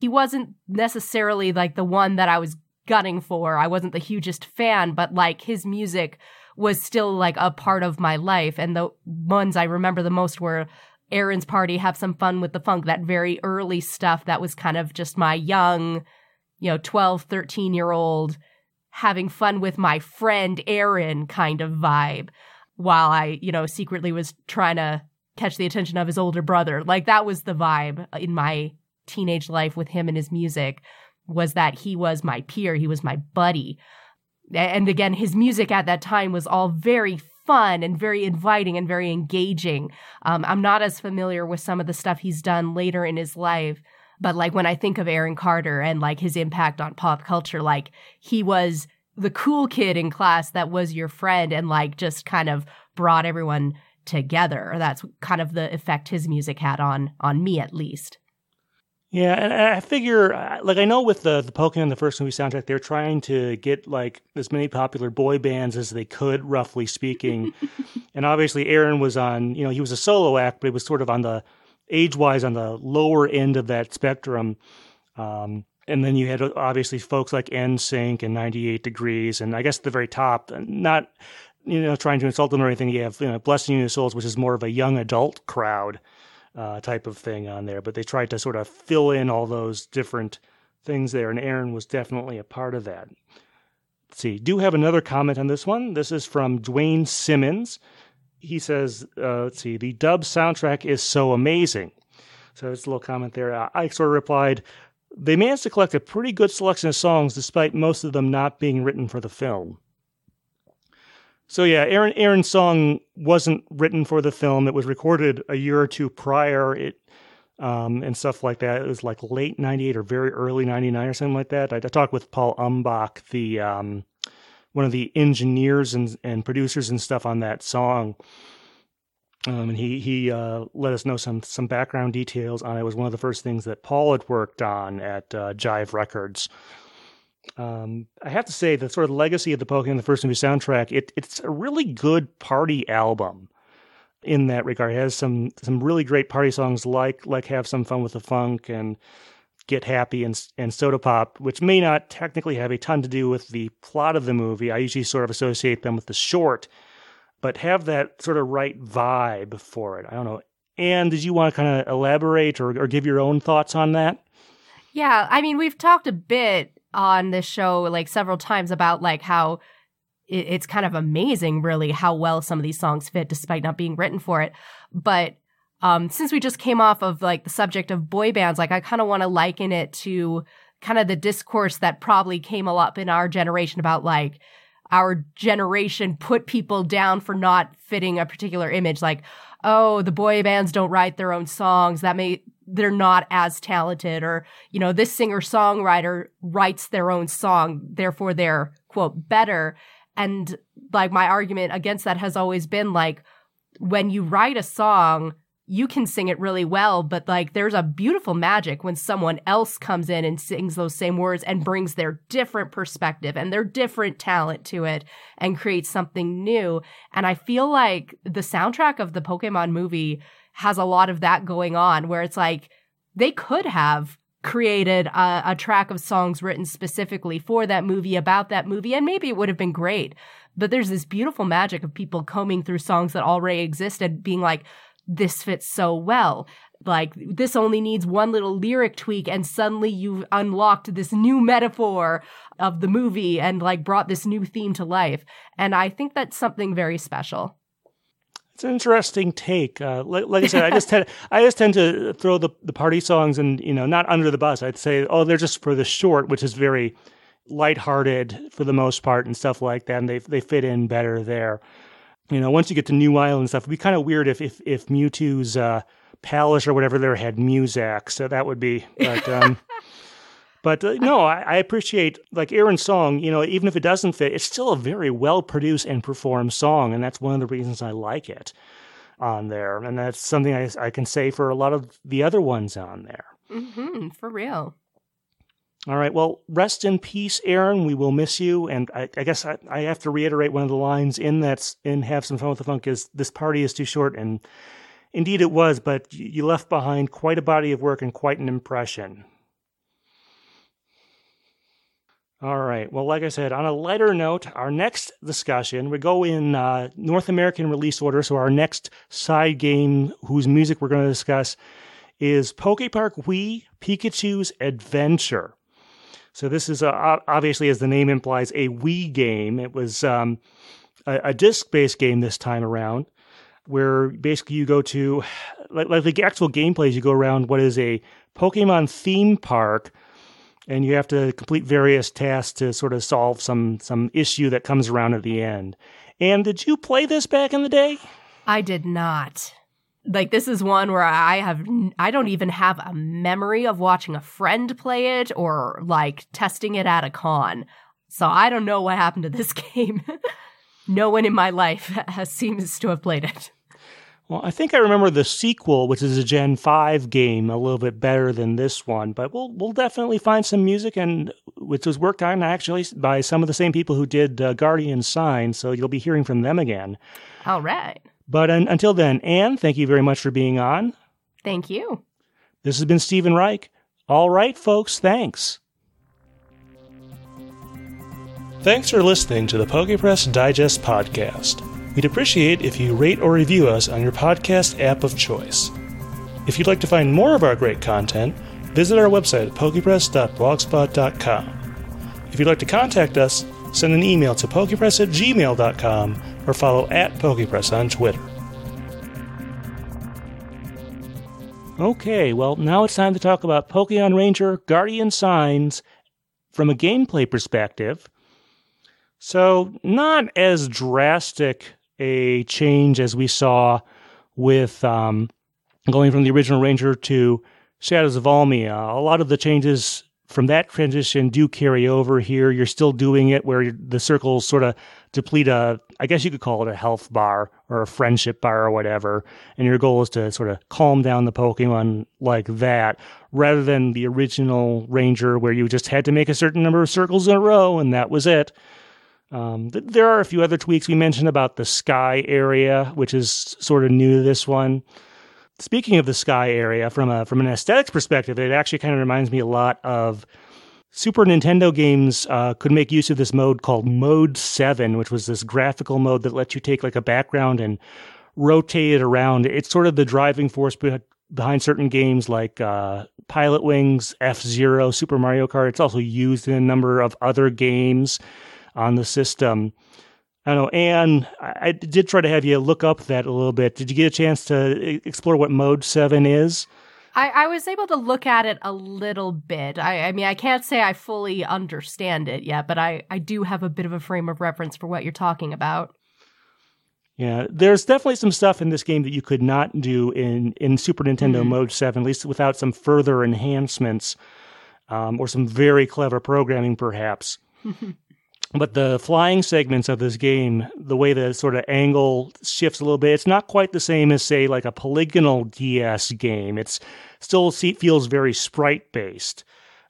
he wasn't necessarily like the one that I was gunning for. I wasn't the hugest fan, but like his music was still like a part of my life. And the ones I remember the most were Aaron's Party, Have Some Fun with the Funk, that very early stuff that was kind of just my young, you know, 12, 13 year old having fun with my friend Aaron kind of vibe while I, you know, secretly was trying to catch the attention of his older brother. Like that was the vibe in my teenage life with him and his music was that he was my peer, he was my buddy. And again, his music at that time was all very fun and very inviting and very engaging. Um, I'm not as familiar with some of the stuff he's done later in his life, but like when I think of Aaron Carter and like his impact on pop culture, like he was the cool kid in class that was your friend and like just kind of brought everyone together. That's kind of the effect his music had on on me at least. Yeah, and I figure, like, I know with the the Pokemon, the first movie soundtrack, they're trying to get like as many popular boy bands as they could, roughly speaking. and obviously, Aaron was on, you know, he was a solo act, but he was sort of on the age wise on the lower end of that spectrum. Um, and then you had obviously folks like NSYNC and 98 Degrees, and I guess at the very top, not you know trying to insult them or anything. You have you know, Blessid Union of Souls, which is more of a young adult crowd uh, type of thing on there. But they tried to sort of fill in all those different things there, and Aaron was definitely a part of that. Let's see, do have another comment on this one. This is from Dwayne Simmons. He says, uh, let's see, the dub soundtrack is so amazing. So it's a little comment there. I sort of replied, they managed to collect a pretty good selection of songs despite most of them not being written for the film. So yeah, Aaron Aaron's song wasn't written for the film. It was recorded a year or two prior. It um, and stuff like that. It was like late '98 or very early '99 or something like that. I, I talked with Paul Umbach, the um, one of the engineers and, and producers and stuff on that song. Um, and he he uh, let us know some some background details on it. it. Was one of the first things that Paul had worked on at uh, Jive Records. Um, I have to say the sort of legacy of the Pokemon the first movie soundtrack. It it's a really good party album in that regard. It has some some really great party songs like like Have Some Fun with the Funk and Get Happy and and Soda Pop, which may not technically have a ton to do with the plot of the movie. I usually sort of associate them with the short, but have that sort of right vibe for it. I don't know. And did you want to kind of elaborate or, or give your own thoughts on that? Yeah, I mean, we've talked a bit on this show like several times about like how it, it's kind of amazing, really, how well some of these songs fit despite not being written for it. But um, since we just came off of like the subject of boy bands, like I kind of want to liken it to kind of the discourse that probably came up in our generation about like our generation put people down for not fitting a particular image like oh the boy bands don't write their own songs that may they're not as talented or you know this singer songwriter writes their own song therefore they're quote better and like my argument against that has always been like when you write a song, you can sing it really well, but like there's a beautiful magic when someone else comes in and sings those same words and brings their different perspective and their different talent to it and creates something new. And I feel like the soundtrack of the Pokemon movie has a lot of that going on where it's like they could have created a, a, track of songs written specifically for that movie about that movie, and maybe it would have been great. But there's this beautiful magic of people combing through songs that already existed, being like, this fits so well. Like, this only needs one little lyric tweak, and suddenly you've unlocked this new metaphor of the movie and like brought this new theme to life. And I think that's something very special. It's an interesting take. Uh, like, like, I said, I just tend I just tend to throw the, the party songs and you know not under the bus. I'd say, oh, they're just for the short, which is very lighthearted for the most part and stuff like that, and they they fit in better there. You know, once you get to New Island and stuff, it'd be kind of weird if if if Mewtwo's uh, Palace or whatever there had Muzak, so that would be. But um, But uh, no, I, I, appreciate like Aaron's song. You know, even if it doesn't fit, it's still a very well produced and performed song, and that's one of the reasons I like it on there. And that's something I, I can say for a lot of the other ones on there. Mm-hmm, for real. All right. Well, rest in peace, Aaron. We will miss you. And I, I guess I, I, have to reiterate one of the lines in that in "Have Some Fun with the Funk" is "This party is too short," and indeed it was. But you left behind quite a body of work and quite an impression. All right. Well, like I said, on a lighter note, our next discussion, we go in uh, North American release order. So our next side game, whose music we're going to discuss, is Poke Park Wii Pikachu's Adventure. So this is a, obviously, as the name implies, a Wii game. It was um, a, a disc-based game this time around, where basically you go to, like, like the actual gameplay is you go around what is a Pokemon theme park and you have to complete various tasks to sort of solve some some issue that comes around at the end. And did you play this back in the day? I did not. Like this is one where I have I don't even have a memory of watching a friend play it or like testing it at a con. So I don't know what happened to this game. no one in my life seems to have played it. Well, I think I remember the sequel, which is a Gen 5 game, a little bit better than this one, but we'll we'll definitely find some music and which was worked on actually by some of the same people who did uh, Guardian Sign, so you'll be hearing from them again. All right. But un- until then, Anne, thank you very much for being on. Thank you. This has been Stephen Reich. All right, folks, thanks. Thanks for listening to the PokePress Digest podcast. We'd appreciate if you rate or review us on your podcast app of choice. If you'd like to find more of our great content, visit our website at pokepress.blogspot.com. If you'd like to contact us, send an email to pokepress at gmail.com or follow at pokepress on Twitter. Okay, well, now it's time to talk about Pokemon Ranger Guardian Signs from a gameplay perspective. So, not as drastic a change as we saw with um, going from the original Ranger to Shadows of Almia. A lot of the changes from that transition do carry over here. You're still doing it where the circles sort of deplete a, I guess you could call it a health bar or a friendship bar or whatever. And your goal is to sort of calm down the Pokemon like that rather than the original Ranger where you just had to make a certain number of circles in a row and that was it. Um, th- there are a few other tweaks we mentioned about the sky area, which is sort of new to this one. Speaking of the sky area, from a from an aesthetics perspective, it actually kind of reminds me a lot of Super Nintendo games uh, could make use of this mode called Mode 7, which was this graphical mode that lets you take like a background and rotate it around. It's sort of the driving force behind certain games like uh, Pilotwings, F Zero, Super Mario Kart. It's also used in a number of other games on the system. I don't know, Anne, I did try to have you look up that a little bit. Did you get a chance to explore what Mode 7 is? I, I was able to look at it a little bit. I, I mean, I can't say I fully understand it yet, but I, I do have a bit of a frame of reference for what you're talking about. Yeah, there's definitely some stuff in this game that you could not do in, in Super Nintendo mm-hmm. Mode 7, at least without some further enhancements um, or some very clever programming, perhaps. but the flying segments of this game, the way the sort of angle shifts a little bit, it's not quite the same as say like a polygonal DS game. It's still feels very sprite based.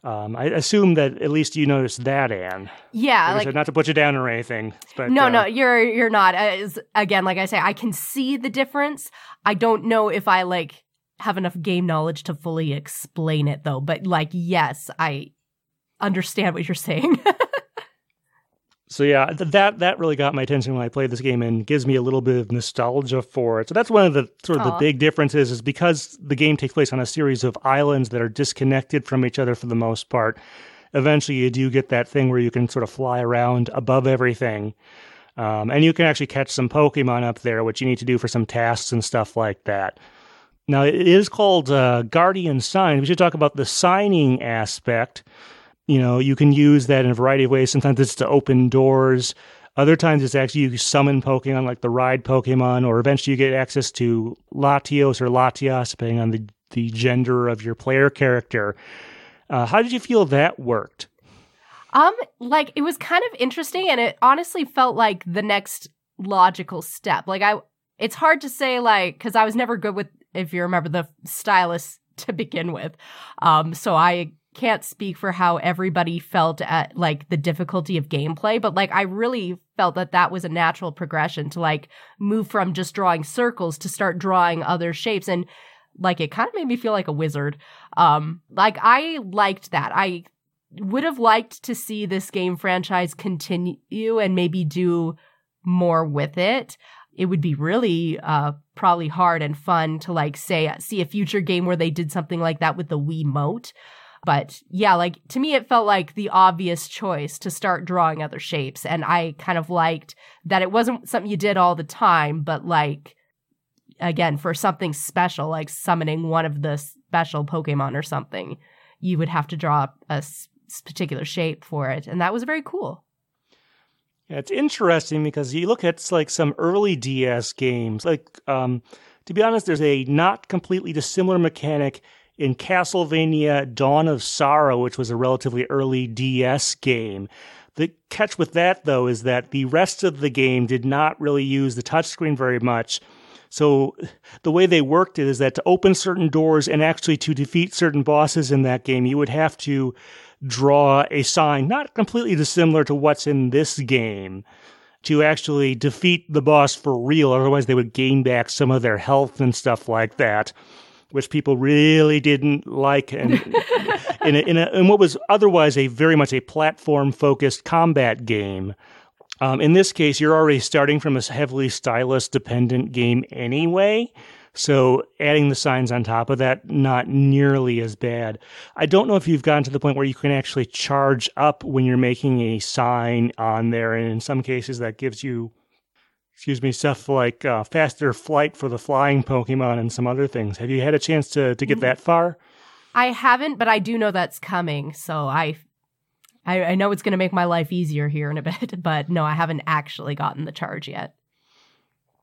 Um, I assume that at least you noticed that, Anne. Yeah, like, said, not to put you down or anything. But, no, uh, no, you're you're not. As, again, like I say, I can see the difference. I don't know if I like have enough game knowledge to fully explain it, though. But like, yes, I understand what you're saying. so yeah, that that really got my attention when I played this game and gives me a little bit of nostalgia for it. So that's one of the sort of Aww. the big differences is because the game takes place on a series of islands that are disconnected from each other for the most part. Eventually, you do get that thing where you can sort of fly around above everything. Um, and you can actually catch some Pokemon up there, which you need to do for some tasks and stuff like that. Now, it is called uh, Guardian Sign. We should talk about the signing aspect you know, you can use that in a variety of ways. Sometimes it's to open doors. Other times it's actually you summon Pokemon like the ride Pokemon, or eventually you get access to Latios or Latias, depending on the, the gender of your player character. Uh, how did you feel that worked? Um, like it was kind of interesting, and it honestly felt like the next logical step. Like I, it's hard to say like because I was never good with if you remember the stylus to begin with. Um, so I can't speak for how everybody felt at like the difficulty of gameplay, but like I really felt that that was a natural progression to like move from just drawing circles to start drawing other shapes and like it kind of made me feel like a wizard. Um like I liked that. I would have liked to see this game franchise continue and maybe do more with it. It would be really uh probably hard and fun to like say see a future game where they did something like that with the Wiimote. But yeah, like to me, it felt like the obvious choice to start drawing other shapes. And I kind of liked that it wasn't something you did all the time, but like, again, for something special, like summoning one of the special Pokemon or something, you would have to draw a particular shape for it. And that was very cool. Yeah, it's interesting because you look at like some early DS games, like, um, to be honest, there's a not completely dissimilar mechanic in Castlevania Dawn of Sorrow, which was a relatively early DS game. The catch with that, though, is that the rest of the game did not really use the touchscreen very much. So the way they worked it is that to open certain doors and actually to defeat certain bosses in that game, you would have to draw a sign, not completely dissimilar to what's in this game, to actually defeat the boss for real. Otherwise, they would gain back some of their health and stuff like that which people really didn't like, and in, a, in, a, in what was otherwise a very much a platform focused combat game. Um, in this case, you're already starting from a heavily stylus dependent game anyway. So adding the signs on top of that, not nearly as bad. I don't know if you've gotten to the point where you can actually charge up when you're making a sign on there. And in some cases, that gives you, excuse me, stuff like uh, faster flight for the flying Pokemon and some other things. Have you had a chance to, to get that far? I haven't, but I do know that's coming. So I I, I know it's going to make my life easier here in a bit, but no, I haven't actually gotten the charge yet.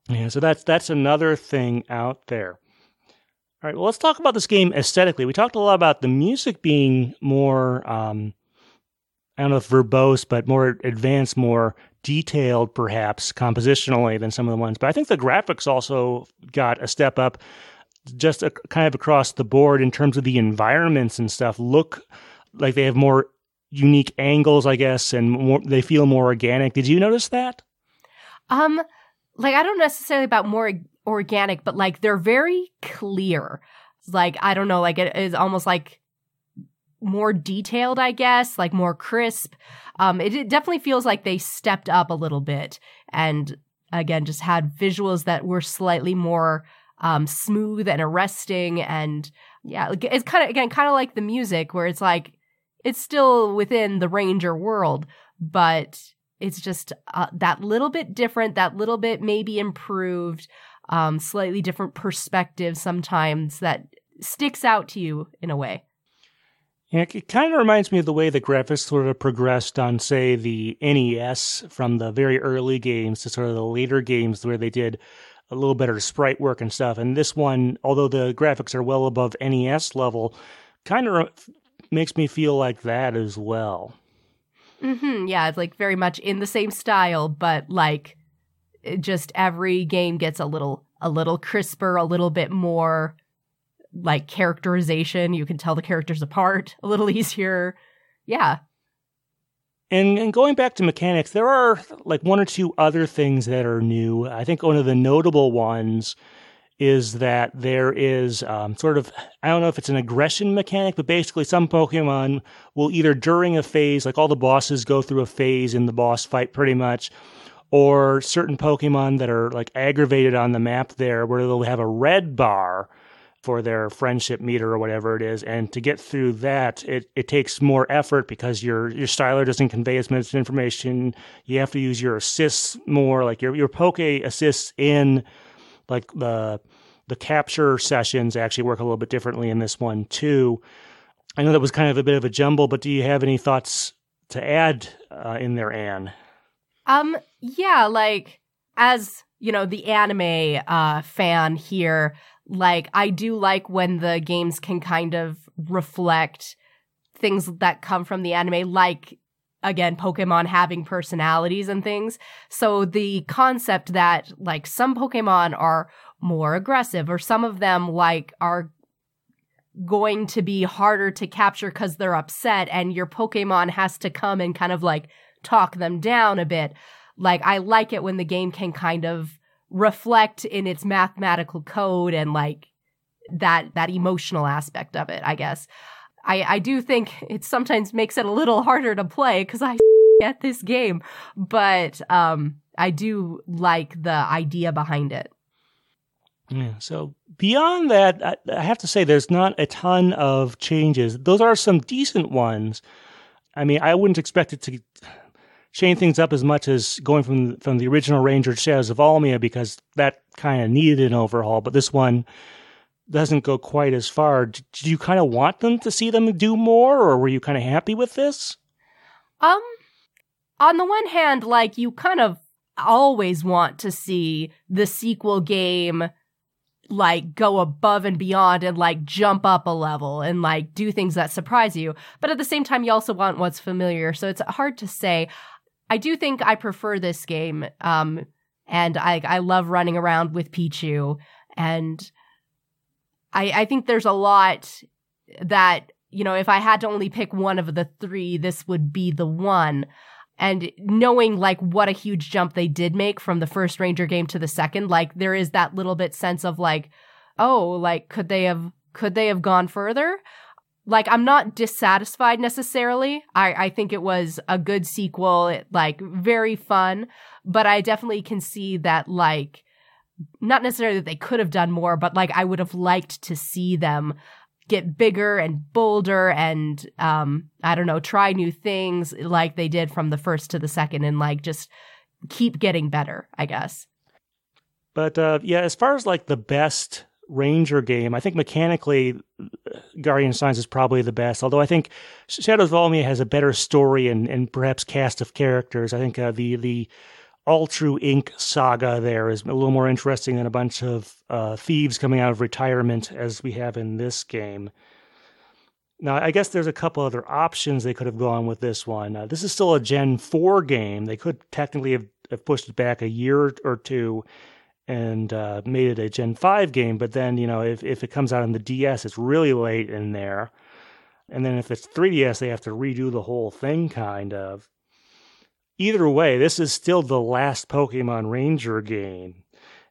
Yeah, so that's that's another thing out there. All right, well, let's talk about this game aesthetically. We talked a lot about the music being more, um, I don't know if verbose, but more advanced, more detailed, perhaps compositionally than some of the ones. But I think the graphics also got a step up, just a, kind of across the board in terms of the environments and stuff. Look like they have more unique angles, I guess, and more, they feel more organic. Did you notice that? Um, like I don't necessarily about more organic, but like they're very clear. Like I don't know, like it is almost like more detailed, I guess, like more crisp. Um, it, it definitely feels like they stepped up a little bit, and again, just had visuals that were slightly more um, smooth and arresting, and yeah, it's kind of again kind of like the music where it's like it's still within the Ranger world, but it's just uh, that little bit different, that little bit maybe improved, um, slightly different perspective sometimes that sticks out to you in a way. Yeah, it kind of reminds me of the way the graphics sort of progressed on, say, the NES from the very early games to sort of the later games where they did a little better sprite work and stuff. And this one, although the graphics are well above NES level, kind of makes me feel like that as well. Mm-hmm. Yeah, it's like very much in the same style, but like just every game gets a little a little crisper, a little bit more like characterization. You can tell the characters apart a little easier. Yeah. And, and going back to mechanics, there are like one or two other things that are new. I think one of the notable ones is that there is um, sort of I don't know if it's an aggression mechanic, but basically some Pokemon will either during a phase, like all the bosses go through a phase in the boss fight pretty much, or certain Pokemon that are like aggravated on the map there where they'll have a red bar for their friendship meter or whatever it is. And to get through that, it, it takes more effort because your your styler doesn't convey as much information. You have to use your assists more, like your your Poke assists in like the the capture sessions actually work a little bit differently in this one too. I know that was kind of a bit of a jumble, but do you have any thoughts to add uh, in there, Anne? Um, yeah, like as you know, the anime uh, fan here, like I do like when the games can kind of reflect things that come from the anime, like again, Pokemon having personalities and things. So the concept that like some Pokemon are more aggressive or some of them like are going to be harder to capture because they're upset and your Pokemon has to come and kind of like talk them down a bit. Like I like it when the game can kind of reflect in its mathematical code and like that that emotional aspect of it, I guess. I, I do think it sometimes makes it a little harder to play because I get this game, but um, I do like the idea behind it. Yeah. So beyond that, I, I have to say there's not a ton of changes. Those are some decent ones. I mean, I wouldn't expect it to change things up as much as going from from the original Ranger Shadows of Almia because that kind of needed an overhaul. But this one doesn't go quite as far. Did you kind of want them to see them do more, or were you kind of happy with this? Um, on the one hand, like you kind of always want to see the sequel game like go above and beyond and like jump up a level and like do things that surprise you. But at the same time, you also want what's familiar. So it's hard to say. I do think I prefer this game. Um, and I, I love running around with Pichu and I, I think there's a lot that, you know, if I had to only pick one of the three, this would be the one. And knowing like what a huge jump they did make from the first Ranger game to the second, like there is that little bit sense of like, oh, like could they have could they have gone further? Like, I'm not dissatisfied necessarily. I, I think it was a good sequel, it, like, very fun, but I definitely can see that, like, not necessarily that they could have done more, but like, I would have liked to see them get bigger and bolder and um I don't know, try new things like they did from the first to the second and like just keep getting better, I guess. But uh yeah, as far as like the best Ranger game, I think mechanically Guardian Signs is probably the best. Although I think Shadows of Almia has a better story and, and perhaps cast of characters. I think uh, the the Altru Inc. saga there is a little more interesting than a bunch of uh, thieves coming out of retirement as we have in this game. Now, I guess there's a couple other options they could have gone with this one. Uh, this is still a Gen 4 game. They could technically have, have pushed it back a year or two and uh, made it a Gen 5 game, but then, you know, if, if it comes out on the DS, it's really late in there. And then if it's 3DS, they have to redo the whole thing, kind of either way, this is still the last Pokemon Ranger game.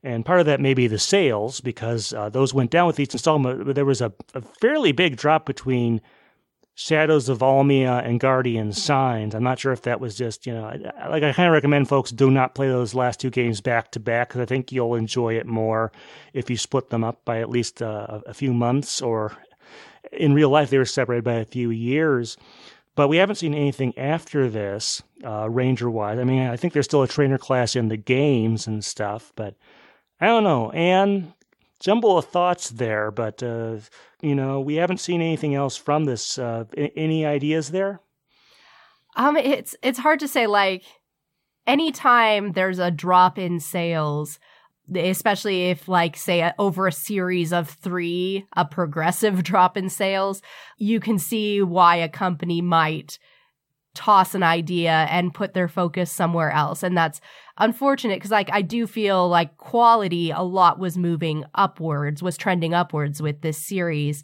And part of that may be the sales because uh, those went down with each installment. But there was a, a, fairly big drop between Shadows of Almia and Guardian Signs. I'm not sure if that was just, you know, like I kind of recommend folks do not play those last two games back to back because I think you'll enjoy it more if you split them up by at least uh, a few months or in real life they were separated by a few years. But we haven't seen anything after this, uh, Ranger wise. I mean, I think there's still a trainer class in the games and stuff, but I don't know. And jumble of thoughts there, but, uh, you know, we haven't seen anything else from this. Uh, any ideas there? Um, it's it's hard to say. Like, anytime there's a drop in sales, especially if like say over a series of 3 a progressive drop in sales you can see why a company might toss an idea and put their focus somewhere else. And that's unfortunate because like i do feel like quality a lot was moving upwards was trending upwards with this series.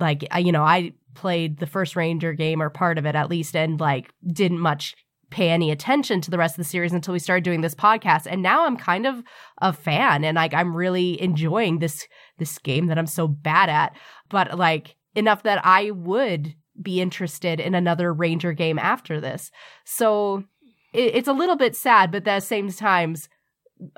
Like you know i played the first ranger game or part of it at least and like didn't much pay any attention to the rest of the series until we started doing this podcast. And now i'm kind of a fan and like i'm really enjoying this this game that i'm so bad at. But like enough that i would be interested in another ranger game after this. So it, it's a little bit sad but at the same times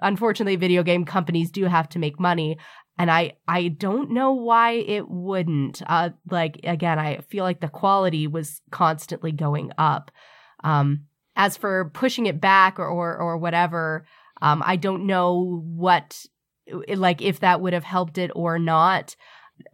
unfortunately video game companies do have to make money and i i don't know why it wouldn't. Uh like again i feel like the quality was constantly going up. Um as for pushing it back or or, or whatever, um, I don't know what like if that would have helped it or not,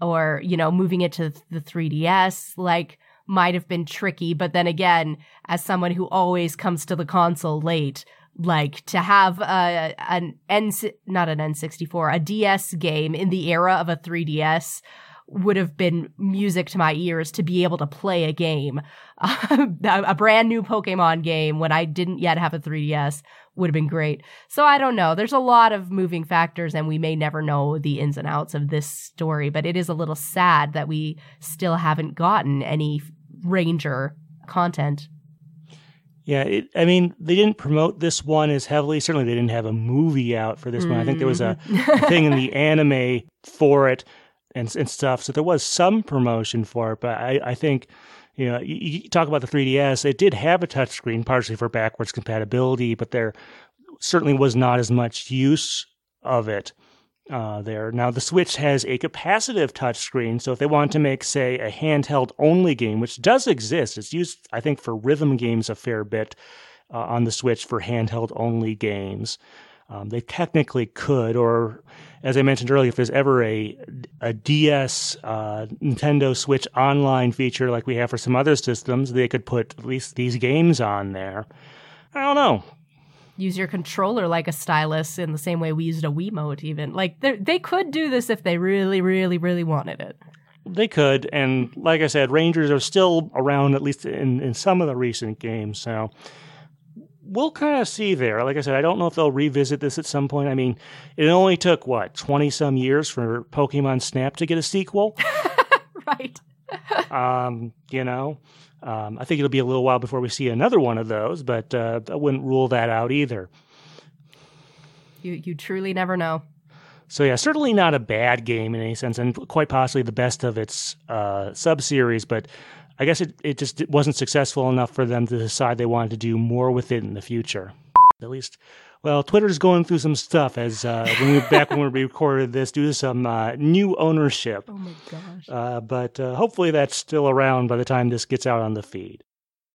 or you know, moving it to the 3DS like might have been tricky. But then again, as someone who always comes to the console late, like to have a an N not an N64 a DS game in the era of a 3DS would have been music to my ears to be able to play a game, a brand new Pokemon game when I didn't yet have a 3DS would have been great. So I don't know. There's a lot of moving factors, and we may never know the ins and outs of this story, but it is a little sad that we still haven't gotten any Ranger content. Yeah, it, I mean, they didn't promote this one as heavily. Certainly, they didn't have a movie out for this mm-hmm. one. I think there was a, a thing in the anime for it and, and stuff. So there was some promotion for it, but I, I think you know, you, you, talk about the 3DS, it did have a touchscreen, partially for backwards compatibility, but there certainly was not as much use of it uh, there. Now, the Switch has a capacitive touchscreen, so if they want to make, say, a handheld only game, which does exist, it's used, I think, for rhythm games a fair bit uh, on the Switch for handheld only games. Um, they technically could, or as I mentioned earlier, if there's ever a a DS uh, Nintendo Switch online feature like we have for some other systems, they could put at least these games on there. I don't know. Use your controller like a stylus in the same way we used a Wiimote, even. Like they could do this if they really, really, really wanted it. They could, and like I said, Rangers are still around at least in, in some of the recent games. So we'll kind of see there. Like I said, I don't know if they'll revisit this at some point. I mean, it only took what twenty some years for Pokemon Snap to get a sequel, right? um, you know, um, I think it'll be a little while before we see another one of those, but uh, I wouldn't rule that out either. You you truly never know. So yeah, certainly not a bad game in any sense, and quite possibly the best of its uh, sub series. But I guess it, it just wasn't successful enough for them to decide they wanted to do more with it in the future. At least, well, Twitter's going through some stuff as uh, when we back when we recorded this due to some uh, new ownership. Oh my gosh. Uh, but uh, hopefully that's still around by the time this gets out on the feed.